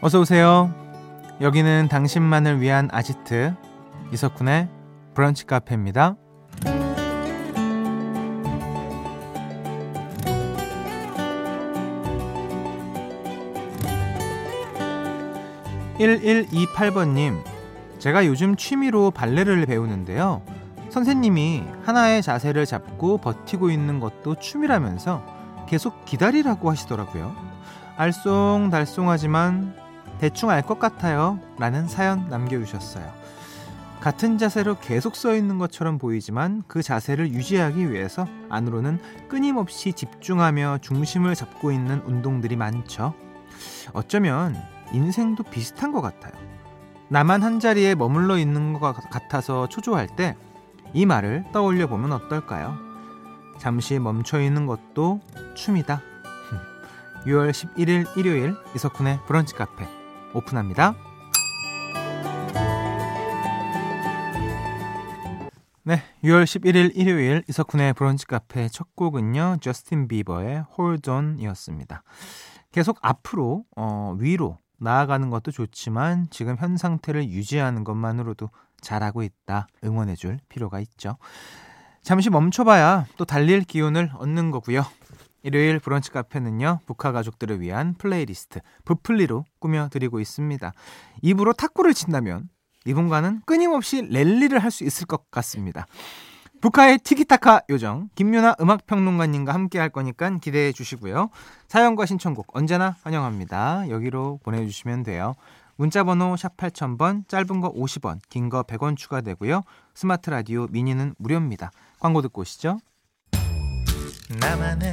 어서 오세요. 여기는 당신만을 위한 아지트 이석훈의 브런치 카페입니다. 1128번님, 제가 요즘 취미로 발레를 배우는데요. 선생님이 하나의 자세를 잡고 버티고 있는 것도 춤이라면서 계속 기다리라고 하시더라고요. 알쏭달쏭하지만 대충 알 것 같아요. 라는 사연 남겨주셨어요. 같은 자세로 계속 서 있는 것처럼 보이지만 그 자세를 유지하기 위해서 안으로는 끊임없이 집중하며 중심을 잡고 있는 운동들이 많죠. 어쩌면 인생도 비슷한 것 같아요. 나만 한 자리에 머물러 있는 것 같아서 초조할 때 이 말을 떠올려 보면 어떨까요? 잠시 멈춰 있는 것도 춤이다. 6월 11일 일요일 이석훈의 브런치 카페 오픈합니다. 네, 6월 11일 일요일 이석훈의 브런치 카페 첫 곡은요. 저스틴 비버의 Hold On이었습니다. 계속 앞으로 어, 위로 나아가는 것도 좋지만 지금 현 상태를 유지하는 것만으로도 잘하고 있다 응원해 줄 필요가 있죠. 잠시 멈춰봐야 또 달릴 기운을 얻는 거고요. 일요일 브런치 카페는요, 브카 가족들을 위한 플레이리스트, 브플리로 꾸며드리고 있습니다. 입으로 탁구를 친다면 이분과는 끊임없이 랠리를 할 수 있을 것 같습니다. 브카의 티키타카 요정, 김윤하 음악평론가님과 함께 할 거니까 기대해 주시고요. 사연과 신청곡 언제나 환영합니다. 여기로 보내주시면 돼요. 문자번호 샵 8000번, 짧은 거 50원, 긴 거 100원 추가되고요. 스마트 라디오 미니는 무료입니다. 광고 듣고 오시죠. 나만의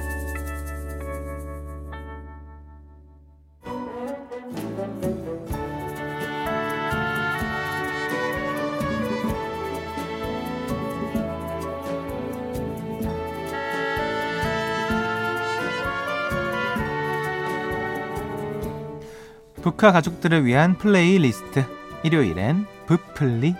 브카 가족들을 위한 플레이리스트 일요일엔 브플리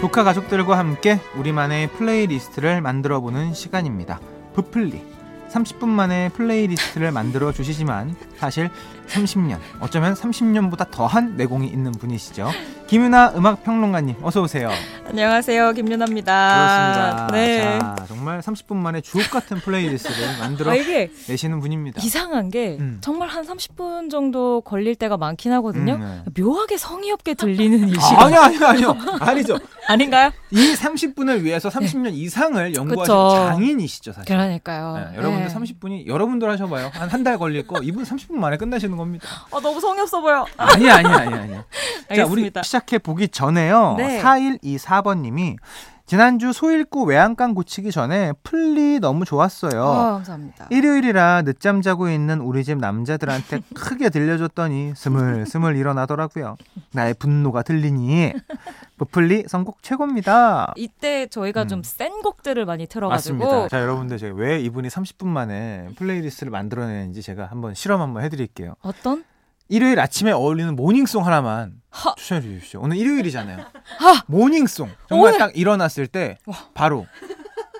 브카 가족들과 함께 우리만의 플레이리스트를 만들어 보는 시간입니다. 브플리 30분 만에 플레이리스트를 만들어 주시지만 사실 30년, 어쩌면 30년보다 더한 내공이 있는 분이시죠. 김윤하 음악 평론가님 어서 오세요. 안녕하세요. 김윤하입니다. 그렇습니다. 네. 자, 정말 30분 만에 주옥 같은 플레이리스트를 만들어 아, 내시는 분입니다. 이상한 게 음. 정말 한 30분 정도 걸릴 때가 많긴 하거든요. 음, 네. 묘하게 성의 없게 들리는 이 시간. 아니요, 아니요, 아니요. 아니죠. 아닌가요? 이 30분을 위해서 30년 이상을 연구하신 그쵸. 장인이시죠, 사실. 그러니까요. 네, 여러분들 네. 30분이 여러분들 하셔봐요. 한 한 달 걸릴 거 이분 30분 만에 끝나시는 겁니다. 아 너무 성의 없어 보여. 아니 아니 아니 아니. 자 우리 시작해 보기 전에요. 네. 4124번님이 지난주 소잃고 외양간 고치기 전에 플리 너무 좋았어요. 어, 감사합니다. 일요일이라 늦잠 자고 있는 우리 집 남자들한테 크게 들려줬더니 스물스물 일어나더라고요. 나의 분노가 들리니 브플리 선곡 최고입니다. 이때 저희가 음. 좀 센 곡들을 많이 틀어가지고 맞습니다. 자 여러분들 제가 왜 이분이 30분 만에 플레이리스트를 만들어내는지 제가 한번 실험 한번 해드릴게요. 어떤? 일요일 아침에 어울리는 모닝송 하나만 하. 추천해 주십시오. 오늘 일요일이잖아요. 하. 모닝송 정말 오늘. 딱 일어났을 때 바로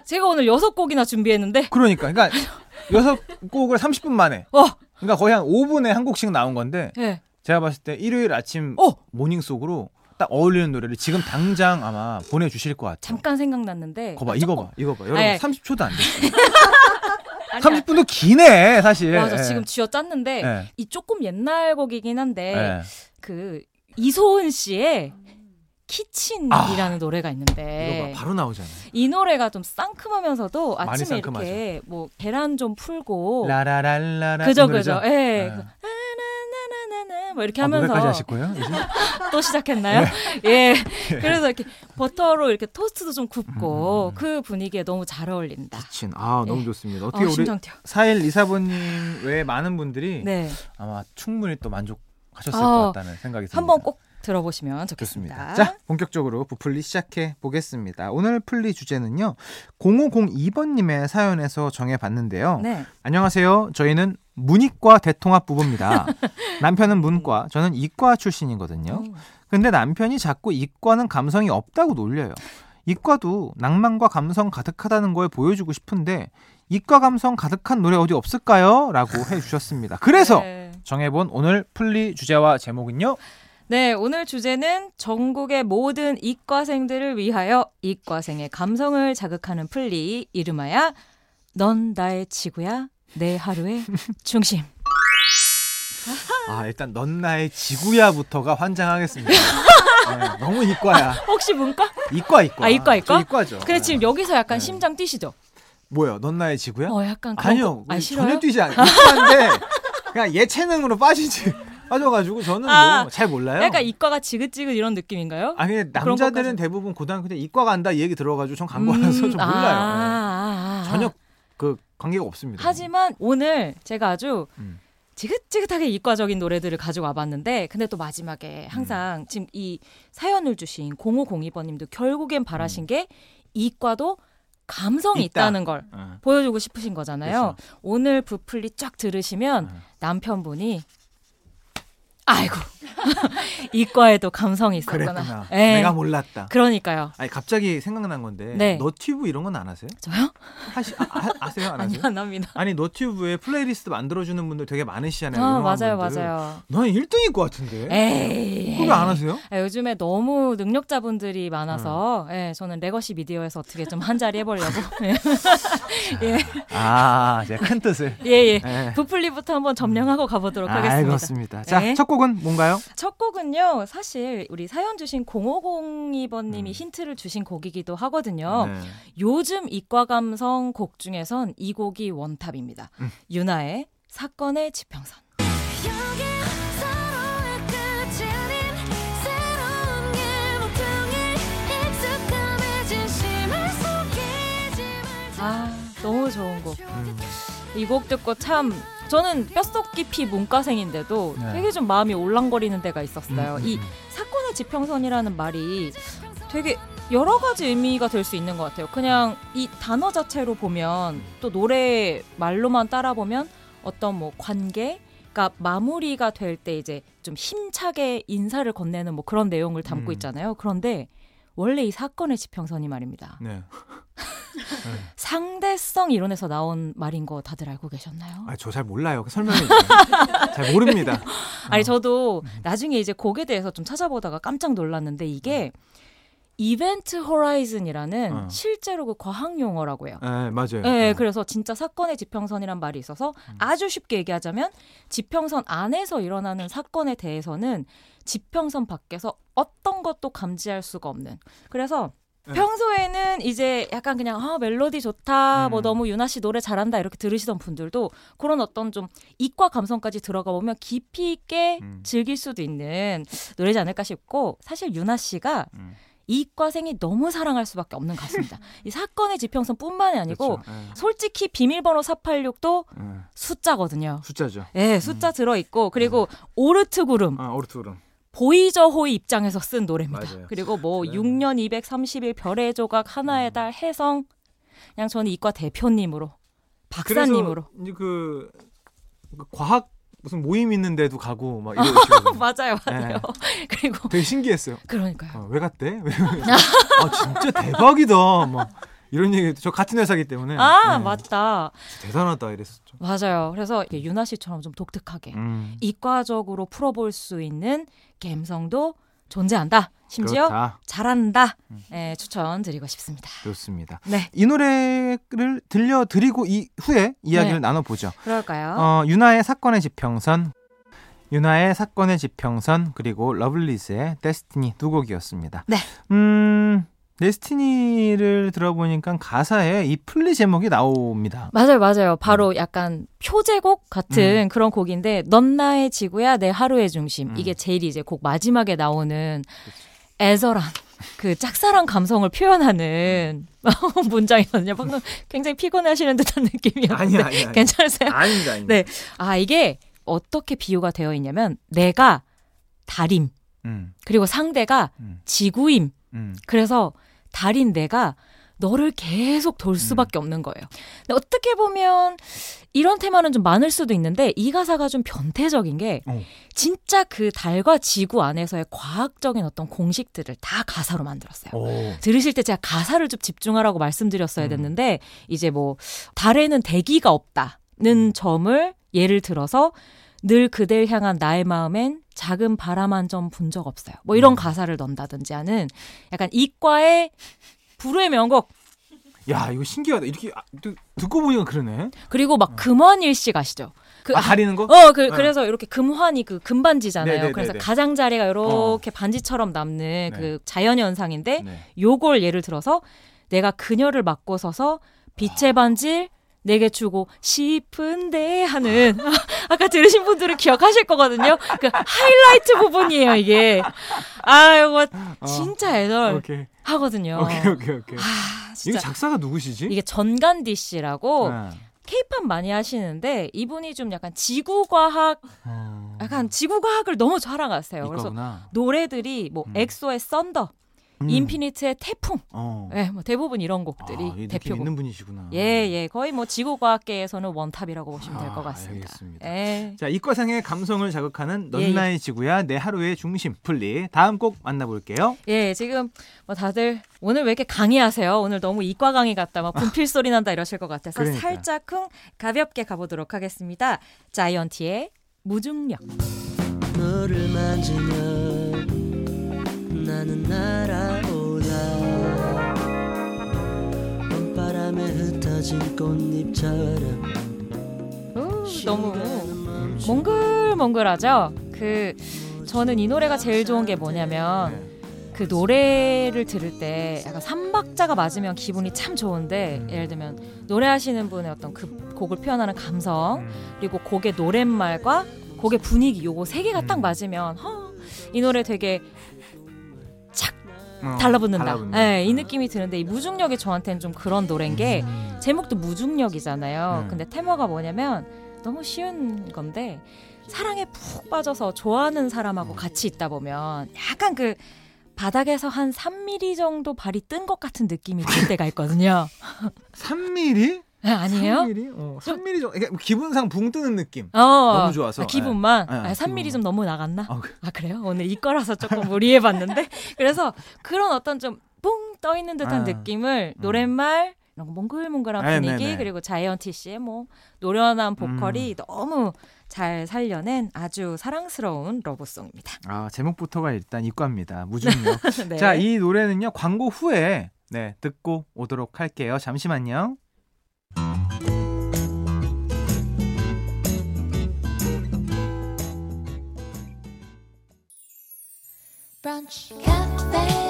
제가 오늘 여섯 곡이나 준비했는데 그러니까 그러니까 여섯 곡을 30분 만에 와. 그러니까 거의 한 5분에 한 곡씩 나온 건데 네. 제가 봤을 때 일요일 아침 어. 모닝송으로 딱 어울리는 노래를 지금 당장 아마 보내주실 것 같아요. 잠깐 생각났는데. 거봐, 이거 봐, 이거 봐. 여러분, 네. 30초도 안 됐어요. 30분도 기네 사실. 맞아 지금 쥐어 짰는데 네. 이 조금 옛날 곡이긴 한데 네. 그 이소은 씨의 키친이라는 아, 노래가 있는데 바로 나오잖아요. 이 노래가 좀 상큼하면서도 아침에 이렇게 뭐 계란 좀 풀고 라라랄라라 그죠 그죠. 예. 네. 뭐 이렇게 아, 하면서 까지 하실 거예요? 또 시작했나요? 네. 예. 그래서 이렇게 버터로 이렇게 토스트도 좀 굽고 음. 그 분위기에 너무 잘 어울린다. 미친. 아, 너무 예. 좋습니다. 어떻게 어, 우리 사일 이사부님 외에 많은 분들이 네. 아마 충분히 또 만족하셨을 어, 것 같다는 생각이 듭니다. 한번 꼭 들어보시면 좋겠습니다. 좋습니다. 자, 본격적으로 부풀리 시작해 보겠습니다. 오늘 풀리 주제는요. 0502번님의 사연에서 정해봤는데요. 네. 안녕하세요. 저희는 문이과 대통합 부부입니다. 남편은 문과, 저는 이과 출신이거든요. 음. 근데 남편이 자꾸 이과는 감성이 없다고 놀려요. 이과도 낭만과 감성 가득하다는 걸 보여주고 싶은데 이과 감성 가득한 노래 어디 없을까요? 라고 해주셨습니다. 그래서 네. 정해본 오늘 풀리 주제와 제목은요. 네, 오늘 주제는 전국의 모든 이과생들을 위하여 이과생의 감성을 자극하는 풀리 이름하여 넌 나의 지구야 내 하루의 중심. 아 일단 넌 나의 지구야부터가 환장하겠습니다. 네, 너무 이과야. 혹시 문과? 이과 이과. 아 이과 이과? 이과죠. 그래 지금 네. 여기서 약간 네. 심장 뛰시죠? 뭐야? 넌 나의 지구야? 어 약간 아니요. 아, 전혀 뛰지 않아요. 이과인데 그냥 예체능으로 빠지지. 빠져가지고 저는 아, 뭐잘 몰라요. 약간 이과가 지긋지긋 이런 느낌인가요? 아니 남자들은 대부분 고등학교 때 이과 간다 이 얘기 들어가지고 전 간 거라서 음, 좀 몰라요. 아, 아, 아, 전혀 그 관계가 없습니다. 하지만 오늘 제가 아주 음. 지긋지긋하게 이과적인 노래들을 가지고 와봤는데 근데 또 마지막에 항상 음. 지금 이 사연을 주신 0502번님도 결국엔 바라신 음. 게 이과도 감성이 있다. 있다는 걸 어. 보여주고 싶으신 거잖아요. 그렇죠. 오늘 브플리 쫙 들으시면 어. 남편분이 아이고 이과에도 감성이 있었구나. 그랬구나. 네. 내가 몰랐다. 그러니까요. 아니 갑자기 생각난 건데 네. 너튜브 이런 건 안 하세요? 저요? 하시 아, 세요 안 하세요? 안 합니다. 아니 너튜브에 플레이리스트 만들어 주는 분들 되게 많으시잖아요. 아, 맞아요, 분들. 맞아요. 너는 1등일 것 같은데. 에이. 그거 안 하세요? 아, 요즘에 너무 능력자분들이 많아서 음. 예, 저는 레거시 미디어에서 어떻게 좀 한 자리 해보려고. 예. 아, 제가 큰 뜻을. 예, 예. 예. 브플리부터 한번 점령하고 가보도록 하겠습니다. 알겠습니다. 자, 예. 첫 곡은 뭔가요? 첫 곡은요, 사실 우리 사연 주신 0502번님이 음. 힌트를 주신 곡이기도 하거든요. 네. 요즘 이과 감성 곡 중에선 이 곡이 원탑입니다. 음. 윤하의 사건의 지평선. 아, 너무 좋은 곡. 음. 이곡 듣고 참 저는 뼛속 깊이 문과생인데도 네. 되게 좀 마음이 올랑거리는 데가 있었어요. 음, 음, 이 음. 사건의 지평선이라는 말이 되게 여러 가지 의미가 될 수 있는 것 같아요. 그냥 이 단어 자체로 보면 또 노래 말로만 따라 보면 어떤 뭐 관계, 그러니까 마무리가 될 때 이제 좀 힘차게 인사를 건네는 뭐 그런 내용을 담고 음. 있잖아요. 그런데 원래 이 사건의 지평선이 말입니다. 네. 상대성 이론에서 나온 말인 거 다들 알고 계셨나요? 아, 저 잘 몰라요. 설명해 잘 모릅니다. 아니 저도 음. 나중에 이제 곡에 대해서 좀 찾아보다가 깜짝 놀랐는데 이게 이벤트 호라이즌이라는 어. 실제로 그 과학 용어라고 해요. 네, 맞아요. 네, 어. 그래서 진짜 사건의 지평선이란 말이 있어서 음. 아주 쉽게 얘기하자면 지평선 안에서 일어나는 사건에 대해서는 지평선 밖에서 어떤 것도 감지할 수가 없는. 그래서 네. 평소에는 이제 약간 그냥 아 멜로디 좋다 뭐 음. 뭐 너무 유나 씨 노래 잘한다 이렇게 들으시던 분들도 그런 어떤 좀 이과 감성까지 들어가 보면 깊이 있게 음. 즐길 수도 있는 노래지 않을까 싶고 사실 유나 씨가 음. 이과생이 너무 사랑할 수밖에 없는 가수입니다. 이 사건의 지평선뿐만이 아니고 그렇죠. 네. 솔직히 비밀번호 486도 네. 숫자거든요. 숫자죠. 예, 네, 숫자 들어 있고 그리고 오르트 구름. 아, 오르트 구름. 보이저 호의 입장에서 쓴 노래입니다. 맞아요. 그리고 뭐 네. 6년 230일 별의 조각 하나의 달 해성 그냥 저는 이과 대표님으로 박사님으로 이제 그, 그 과학 무슨 모임 있는데도 가고 막 이러시고 맞아요, 맞아요. 네. 그리고 되게 신기했어요. 그러니까요. 어, 왜 갔대? 아 진짜 대박이다. 막 이런 얘기 저 같은 회사기 때문에 아 네. 맞다 대단하다 이랬었죠 맞아요 그래서 유나 씨처럼 좀 독특하게 음. 이과적으로 풀어볼 수 있는 감성도 존재한다 심지어 그렇다. 잘한다 음. 네, 추천드리고 싶습니다 좋습니다 네. 이 노래를 들려드리고 이 후에 이야기를 네. 나눠보죠 그럴까요 어, 유나의 사건의 지평선 유나의 사건의 지평선 그리고 러블리즈의 데스티니 두 곡이었습니다 네. 음 데스티니를 들어보니까 가사에 이 플리 제목이 나옵니다. 맞아요, 맞아요. 바로 약간 표제곡 같은 그런 곡인데, 넌 나의 지구야, 내 하루의 중심. 음. 이게 제일 이제 곡 마지막에 나오는 애절한 그 짝사랑 감성을 표현하는 문장이거든요. 방금 굉장히 피곤하시는 듯한 느낌이었는데 아니야, 아니야. 아니야. 괜찮으세요? 아닙니다, 아닙니다. 네. 아 이게 어떻게 비유가 되어 있냐면 내가 달임 음, 그리고 상대가 음, 지구임. 음. 그래서 달인 내가 너를 계속 돌 수밖에 없는 거예요. 근데 어떻게 보면 이런 테마는 좀 많을 수도 있는데 이 가사가 좀 변태적인 게 어. 진짜 그 달과 지구 안에서의 과학적인 어떤 공식들을 다 가사로 만들었어요. 오. 들으실 때 제가 가사를 좀 집중하라고 말씀드렸어야 음. 됐는데 이제 뭐 달에는 대기가 없다는 음. 점을 예를 들어서 늘 그댈 향한 나의 마음엔 작은 바람 한 점 분 적 없어요. 뭐 이런 음. 가사를 넣는다든지 하는 약간 이과의 불후의 명곡 야, 이거 신기하다. 이렇게 아, 듣- 듣고 보니까 그러네. 그리고 막 금환일 씨 가시죠. 그 아, 가리는 거? 어, 그, 네. 그래서 이렇게 금환이 그 금반지잖아요. 네네네네. 그래서 가장자리가 이렇게 반지처럼 남는 네. 그 자연 현상인데 네. 요걸 예를 들어서 내가 그녀를 맡고 서서 빛의 반지를 내게 주고 싶은데 하는 아까 들으신 분들은 기억하실 거거든요. 그 하이라이트 부분이에요 이게. 아 이거 어, 진짜 애절 오케이. 하거든요. 오케이, 오케이, 오케이. 아 진짜 작사가 누구시지? 이게 전간디 씨라고 네. 케이팝 많이 하시는데 이분이 좀 약간 지구과학 어. 약간 지구과학을 너무 자랑하세요. 그래서 이거구나. 노래들이 뭐 음. 엑소의 Thunder, 음. 인피니트의 태풍, 어. 예, 뭐 대부분 이런 곡들이 아, 대표곡. 있는 분이시구나. 예, 예, 거의 뭐 지구과학계에서는 원탑이라고 보시면 될 것 아, 같습니다. 알겠습니다. 예. 자, 이과상의 감성을 자극하는 넌 예, 예. 나의 지구야 내 하루의 중심 플리 다음 곡 만나볼게요. 예, 지금 뭐 다들 오늘 왜 이렇게 강의하세요? 오늘 너무 이과 강의 같다, 막 분필 소리 난다 이러실 것 같아서 그러니까. 살짝쿵 가볍게 가보도록 하겠습니다. 자이언티의 무중력. 나는 날아올라 봄바람에 흩어진 꽃잎처럼 오, 너무 몽글몽글하죠? 그 저는 이 노래가 제일 좋은 게 뭐냐면 네. 그 노래를 들을 때 약간 삼박자가 맞으면 기분이 참 좋은데 음. 예를 들면 노래하시는 분의 어떤 그 곡을 표현하는 감성 음. 그리고 곡의 노랫말과 곡의 분위기 요거 세 개가 딱 음. 맞으면 허, 이 노래 되게 어, 달라붙는다. 달라붙는. 예, 이 느낌이 드는데 이 무중력이 저한테는 좀 그런 노래인 게 음. 제목도 무중력이잖아요. 네. 근데 테마가 뭐냐면 너무 쉬운 건데 사랑에 푹 빠져서 좋아하는 사람하고 음. 같이 있다 보면 약간 그 바닥에서 한 3mm 정도 발이 뜬 것 같은 느낌이 들 때가 있거든요. 3mm? 예, 아니에요? 3mm? 어, 3mm 정도. 그러니까 기분상 붕 뜨는 느낌. 어, 너무 좋아서. 아, 기분만 예, 예, 아, 3mm 기분만. 좀 너무 나갔나? 아, 그- 아 그래요? 오늘 이거라서 조금 무리해 봤는데 그래서 그런 어떤 좀 뿡 떠 있는 듯한 아, 느낌을 음. 노랫말 이런 거 몽글몽글한 네, 분위기 네, 네. 그리고 자이언티 씨의 뭐 노련한 보컬이 음. 너무 잘 살려낸 아주 사랑스러운 러브송입니다. 아, 제목부터가 일단 이과입니다. 무중력. 네. 자, 이 노래는요. 광고 후에 네, 듣고 오도록 할게요. 잠시만요. 브런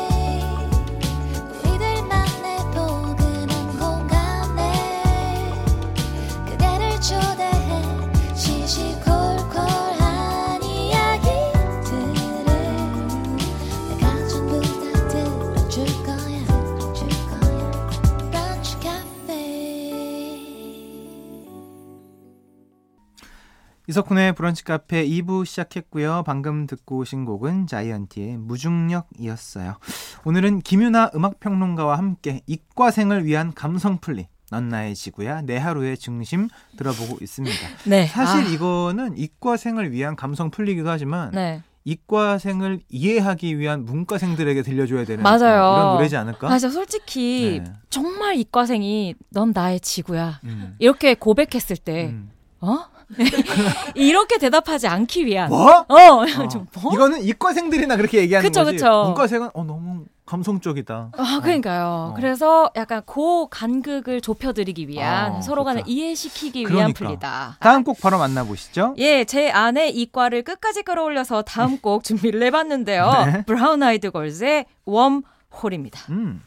이석훈의 브런치 카페 2부 시작했고요. 방금 듣고 오신 곡은 자이언티의 무중력이었어요. 오늘은 김유나 음악평론가와 함께 이과생을 위한 감성 플리 넌 나의 지구야 내 하루의 중심 들어보고 있습니다. 네. 사실 아, 이거는 이과생을 위한 감성 풀리기도 하지만 네. 이과생을 이해하기 위한 문과생들에게 들려줘야 되는 맞아요. 이런 노래지 않을까? 아, 진짜 솔직히 네. 정말 이과생이 넌 나의 지구야 음. 이렇게 고백했을 때 음. 어? 이렇게 대답하지 않기 위한 뭐? 어, 어. 좀 뭐? 이거는 이과생들이나 그렇게 얘기하는 그쵸, 거지. 그쵸. 문과생은 어 너무 감성적이다. 아, 그러니까요. 어. 그래서 약간 그 간극을 좁혀드리기 위한 아, 서로 좋다. 이해시키기 위한 그러니까. 플리다. 다음 곡 바로 만나보시죠. 예, 제 안에 이과를 끝까지 끌어올려서 다음 곡 준비를 해봤는데요. 네. 브라운 아이드 걸즈의 웜홀입니다. 음.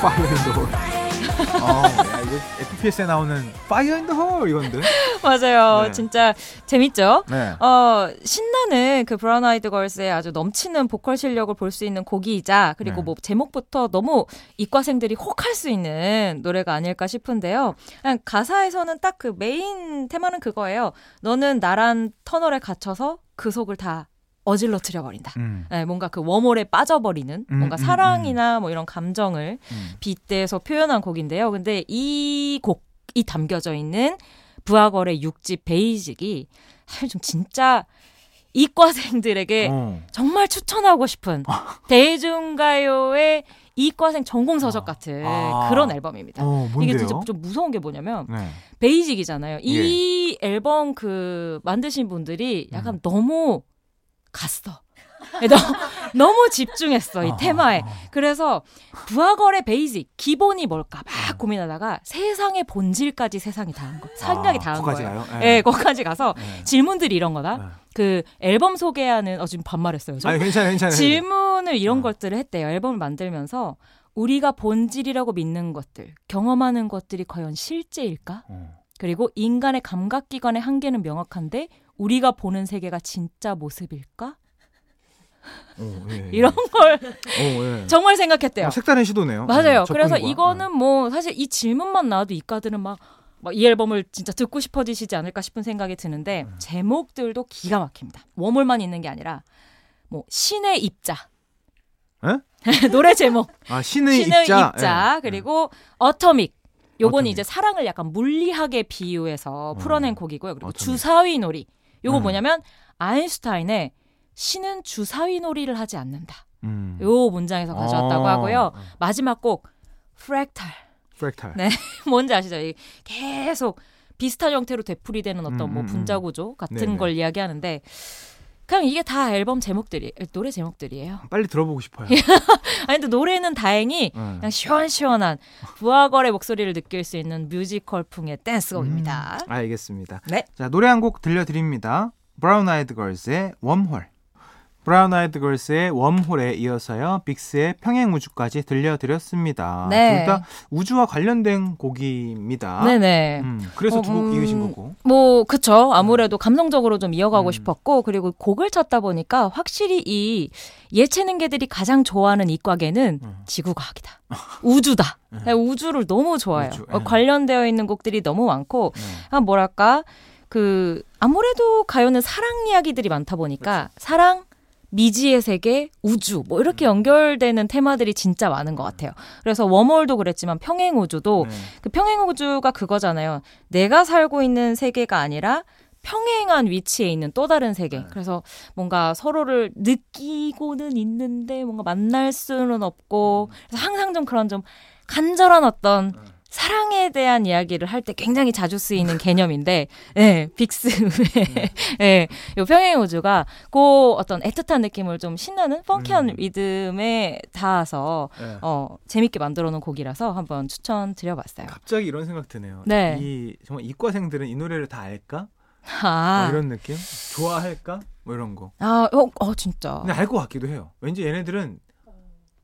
Fire in the hole. 어, 야, 이거 FPS에 나오는 Fire in the Hole 이건데. 맞아요. 네. 진짜 재밌죠? 네. 어, 신나는 그 브라운 아이드 걸스의 아주 넘치는 보컬 실력을 볼 수 있는 곡이자 그리고 네. 뭐 제목부터 너무 이과생들이 혹할 수 있는 노래가 아닐까 싶은데요. 그냥 가사에서는 딱 그 메인 테마는 그거예요. 너는 나란 터널에 갇혀서 그 속을 다 어질러뜨려 버린다. 음. 네, 뭔가 그 웜홀에 빠져버리는 음, 뭔가 음, 사랑이나 뭐 이런 감정을 음. 빗대서 표현한 곡인데요. 근데 이 곡이 담겨져 있는 브아걸의 6집 Basic이 사실 좀 진짜 이과생들에게 어. 정말 추천하고 싶은 대중가요의 이과생 전공서적 같은 아. 그런 앨범입니다. 어? 이게 진짜 좀 무서운 게 뭐냐면 네. Basic이잖아요. 이 앨범 그 만드신 분들이 약간 음. 너무 갔어. 너무, 집중했어 이 아하, 테마에. 그래서 브아걸의 Basic 기본이 뭘까 막 고민하다가 세상의 본질까지 세상이 다한 거. 생각이 아, 다한 거기까지 거예요. 예, 네, 거기까지 가서 네. 질문들이 이런 거다. 네. 그 앨범 소개하는 어 지금 반말했어요. 저. 아니 괜찮아요, 괜찮아요. 질문을 이런 어. 것들을 했대요. 앨범을 만들면서 우리가 본질이라고 믿는 것들, 경험하는 것들이 과연 실제일까? 어. 그리고 인간의 감각기관의 한계는 명확한데 우리가 보는 세계가 진짜 모습일까? 어, 예, 예. 이런 걸 어, 예. 정말 생각했대요. 어, 색다른 시도네요. 맞아요. 네, 그래서. 이거는 뭐 사실 이 질문만 나와도 이과들은 막 이 앨범을 진짜 듣고 싶어지시지 않을까 싶은 생각이 드는데 음. 제목들도 기가 막힙니다. 워몰만 있는 게 아니라 뭐 신의 입자. 노래 제목 네. 아 신의, 신의 입자, 입자, 예. 그리고 어터믹. 요건 어터믹. 이제 사랑을 약간 물리하게 비유해서 풀어낸 곡이고요. 그리고 어터믹. 주사위 놀이. 요거 음. 뭐냐면 아인슈타인의 신은 주사위 놀이를 하지 않는다. 음. 요 문장에서 가져왔다고 어. 하고요. 마지막 곡 프랙탈. 프랙탈. 네. 뭔지 아시죠? 이 계속 비슷한 형태로 되풀이되는 어떤 음, 뭐 음, 분자 구조 같은 네네. 걸 이야기하는데 그냥 이게 다 앨범 제목들이 노래 제목들이에요. 빨리 들어보고 싶어요. 아니 근데 노래는 다행히 음. 그냥 시원시원한 브아걸의 목소리를 느낄 수 있는 뮤지컬풍의 댄스곡입니다. 음, 알겠습니다. 네. 자 노래 한 곡 들려드립니다. 브라운 아이드 걸스의 웜홀. 브라운 아이드 걸스의 웜홀에 이어서요 빅스의 평행우주까지 들려드렸습니다. 네. 둘 다 우주와 관련된 곡입니다. 네네. 음, 그래서 어, 두곡 음, 이으신 거고. 뭐 그쵸 아무래도 감성적으로 좀 이어가고 음. 싶었고 그리고 곡을 찾다 보니까 확실히 이 예체능계들이 가장 좋아하는 이과계는 음. 지구과학이다 우주다 음. 네, 우주를 너무 좋아해요 우주, 어, 예. 관련되어 있는 곡들이 너무 많고 네. 아 뭐랄까 그 아무래도 가요는 사랑 이야기들이 많다 보니까 그렇죠. 사랑 미지의 세계, 우주 뭐 이렇게 음. 연결되는 테마들이 진짜 많은 것 같아요. 그래서 웜홀도 그랬지만 평행 우주도 네. 그 평행 우주가 그거잖아요. 내가 살고 있는 세계가 아니라 평행한 위치에 있는 또 다른 세계. 네. 그래서 뭔가 서로를 느끼고는 있는데 뭔가 만날 수는 없고 그래서 항상 좀 그런 좀 간절한 어떤 네. 사랑에 대한 이야기를 할 때 굉장히 자주 쓰이는 개념인데, 예, 빅스의, 예, 요 평행 우주가 그 어떤 애틋한 느낌을 좀 신나는 펑키한 음. 리듬에 닿아서, 네. 어, 재밌게 만들어 놓은 곡이라서 한번 추천드려봤어요. 갑자기 이런 생각 드네요. 네. 이 정말 이과생들은 이 노래를 다 알까? 아, 뭐 이런 느낌? 좋아할까? 뭐 이런 거. 아, 어, 어, 진짜. 근데 알 것 같기도 해요. 왠지 얘네들은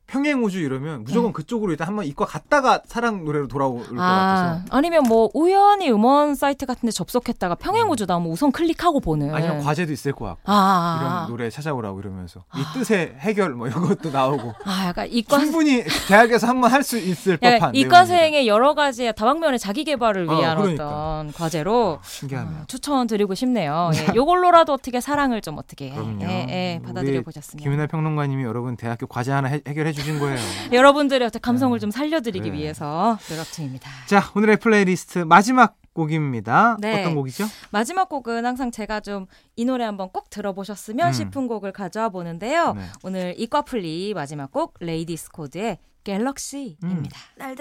평행 우주 이러면 무조건 그쪽으로 일단 한번 이과 갔다가 사랑 노래로 돌아올 것 네. 아, 같아서. 아니면 뭐 우연히 음원 사이트 같은 데 접속했다가 평행 우주 나오면 우선 클릭하고 보는. 아니면 과제도 있을 것 같고. 아, 아, 이런 아. 노래 찾아오라고 이러면서 이 뜻의 해결 뭐 이런 것도 나오고 아, 약간 이과 충분히 대학에서 한번 할 수 있을 약간 법한 이과생의 여러 가지 다방면의 자기 개발을 어, 위한 어, 그러니까. 떤 과제로 신기하네요. 어, 추천드리고 싶네요. 예, 요걸로라도 어떻게 사랑을 좀 어떻게. 예, 예, 받아들여 보셨으면 김윤하 평론가님이 여러분 대학교 과제 하나 해, 결해 주신 거예요. 여러분들의 어떤 감성을 좀 살려드리기 네. 위해서 노력 중입니다. 자 오늘의 플레이리스트 마지막 곡입니다. 네. 어떤 곡이죠? 마지막 곡은 항상 제가 좀 이 노래 한번 꼭 들어보셨으면 음. 싶은 곡을 가져와 보는데요. 네. 오늘 이과플리 마지막 곡 레이디스 코드의 Galaxy입니다. 날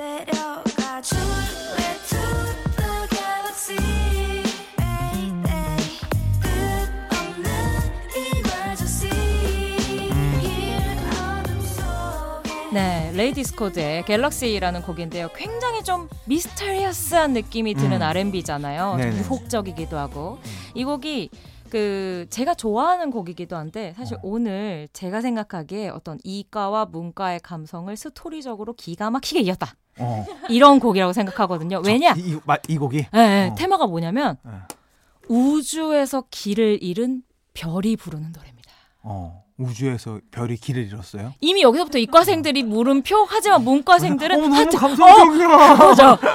레이디스 코드의 Galaxy라는 곡인데요. 굉장히 좀 mysterious한 느낌이 드는 음. R&B잖아요. 좀. 유혹적이기도 하고 이 곡이 그 제가 좋아하는 곡이기도 한데 사실 어. 오늘 제가 생각하기에 어떤 이과와 문과의 감성을 스토리적으로 기가 막히게 이었다. 어. 이런 곡이라고 생각하거든요. 왜냐? 이, 이, 마- 이 곡이 예, 예, 어. 테마가 뭐냐면 네. 우주에서 길을 잃은 별이 부르는 노래입니다. 어, 우주에서 별이 길을 잃었어요. 이미 여기서부터 이과생들이 물음표 하지만 문과생들은 어, 너무 감성적이야. 그죠?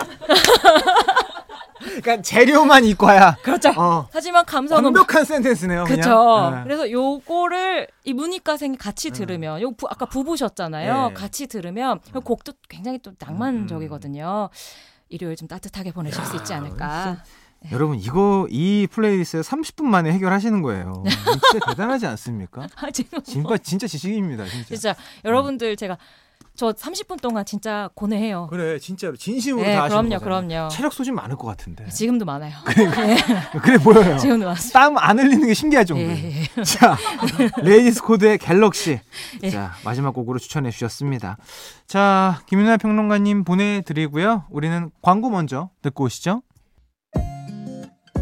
그러니까 재료만 이과야. 그렇죠. 어. 하지만 감성은 완벽한 sentence네요. 그렇죠. 네. 그래서 요거를 이 문이과생이 같이 들으면 요 부- 아까 부부셨잖아요. 네. 같이 들으면 요 곡도 굉장히 또 낭만적이거든요. 일요일 좀 따뜻하게 보내실 수 있지 않을까. 여러분 이거 이 플레이리스트 30분 만에 해결하시는 거예요. 진짜 대단하지 않습니까? 아, 지금 진짜 진짜 지식입니다, 진짜. 진짜 여러분들 제가 저 30분 동안 진짜 고뇌해요. 그래, 진짜로 진심으로 네, 다 하시는 그럼요, 거잖아요. 그럼요. 체력 소진 많을 것 같은데. 지금도 많아요. 그래 보여요. 지금도 많습니다. 땀안 흘리는 게 신기할 정도. 예, 요 예. 자, 레이디스 코드의 Galaxy. 예. 자, 마지막 곡으로 추천해 주셨습니다. 자, 김윤하 평론가님 보내드리고요. 우리는 광고 먼저 듣고 오시죠.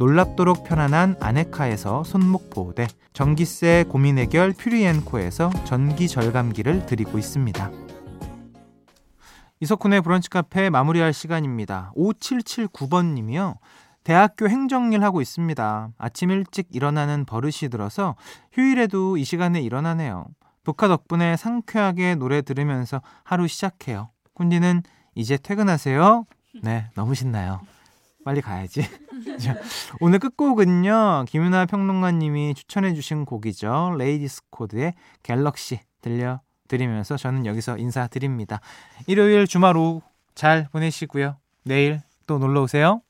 놀랍도록 편안한 아네카에서 손목 보호대, 전기세 고민 해결 퓨리엔코에서 전기 절감기를 드리고 있습니다. 이석훈의 브런치 카페 마무리할 시간입니다. 5779번 님이요. 대학교 행정일 하고 있습니다. 아침 일찍 일어나는 버릇이 들어서 휴일에도 이 시간에 일어나네요. 북카 덕분에 상쾌하게 노래 들으면서 하루 시작해요. 꾼디는 이제 퇴근하세요. 네, 너무 신나요. 빨리 가야지. 자, 오늘 끝곡은요. 김윤하 평론가님이 추천해주신 곡이죠. 레이디스 코드의 Galaxy 들려드리면서 저는 여기서 인사드립니다. 일요일 주말 오후 잘 보내시고요. 내일 또 놀러 오세요.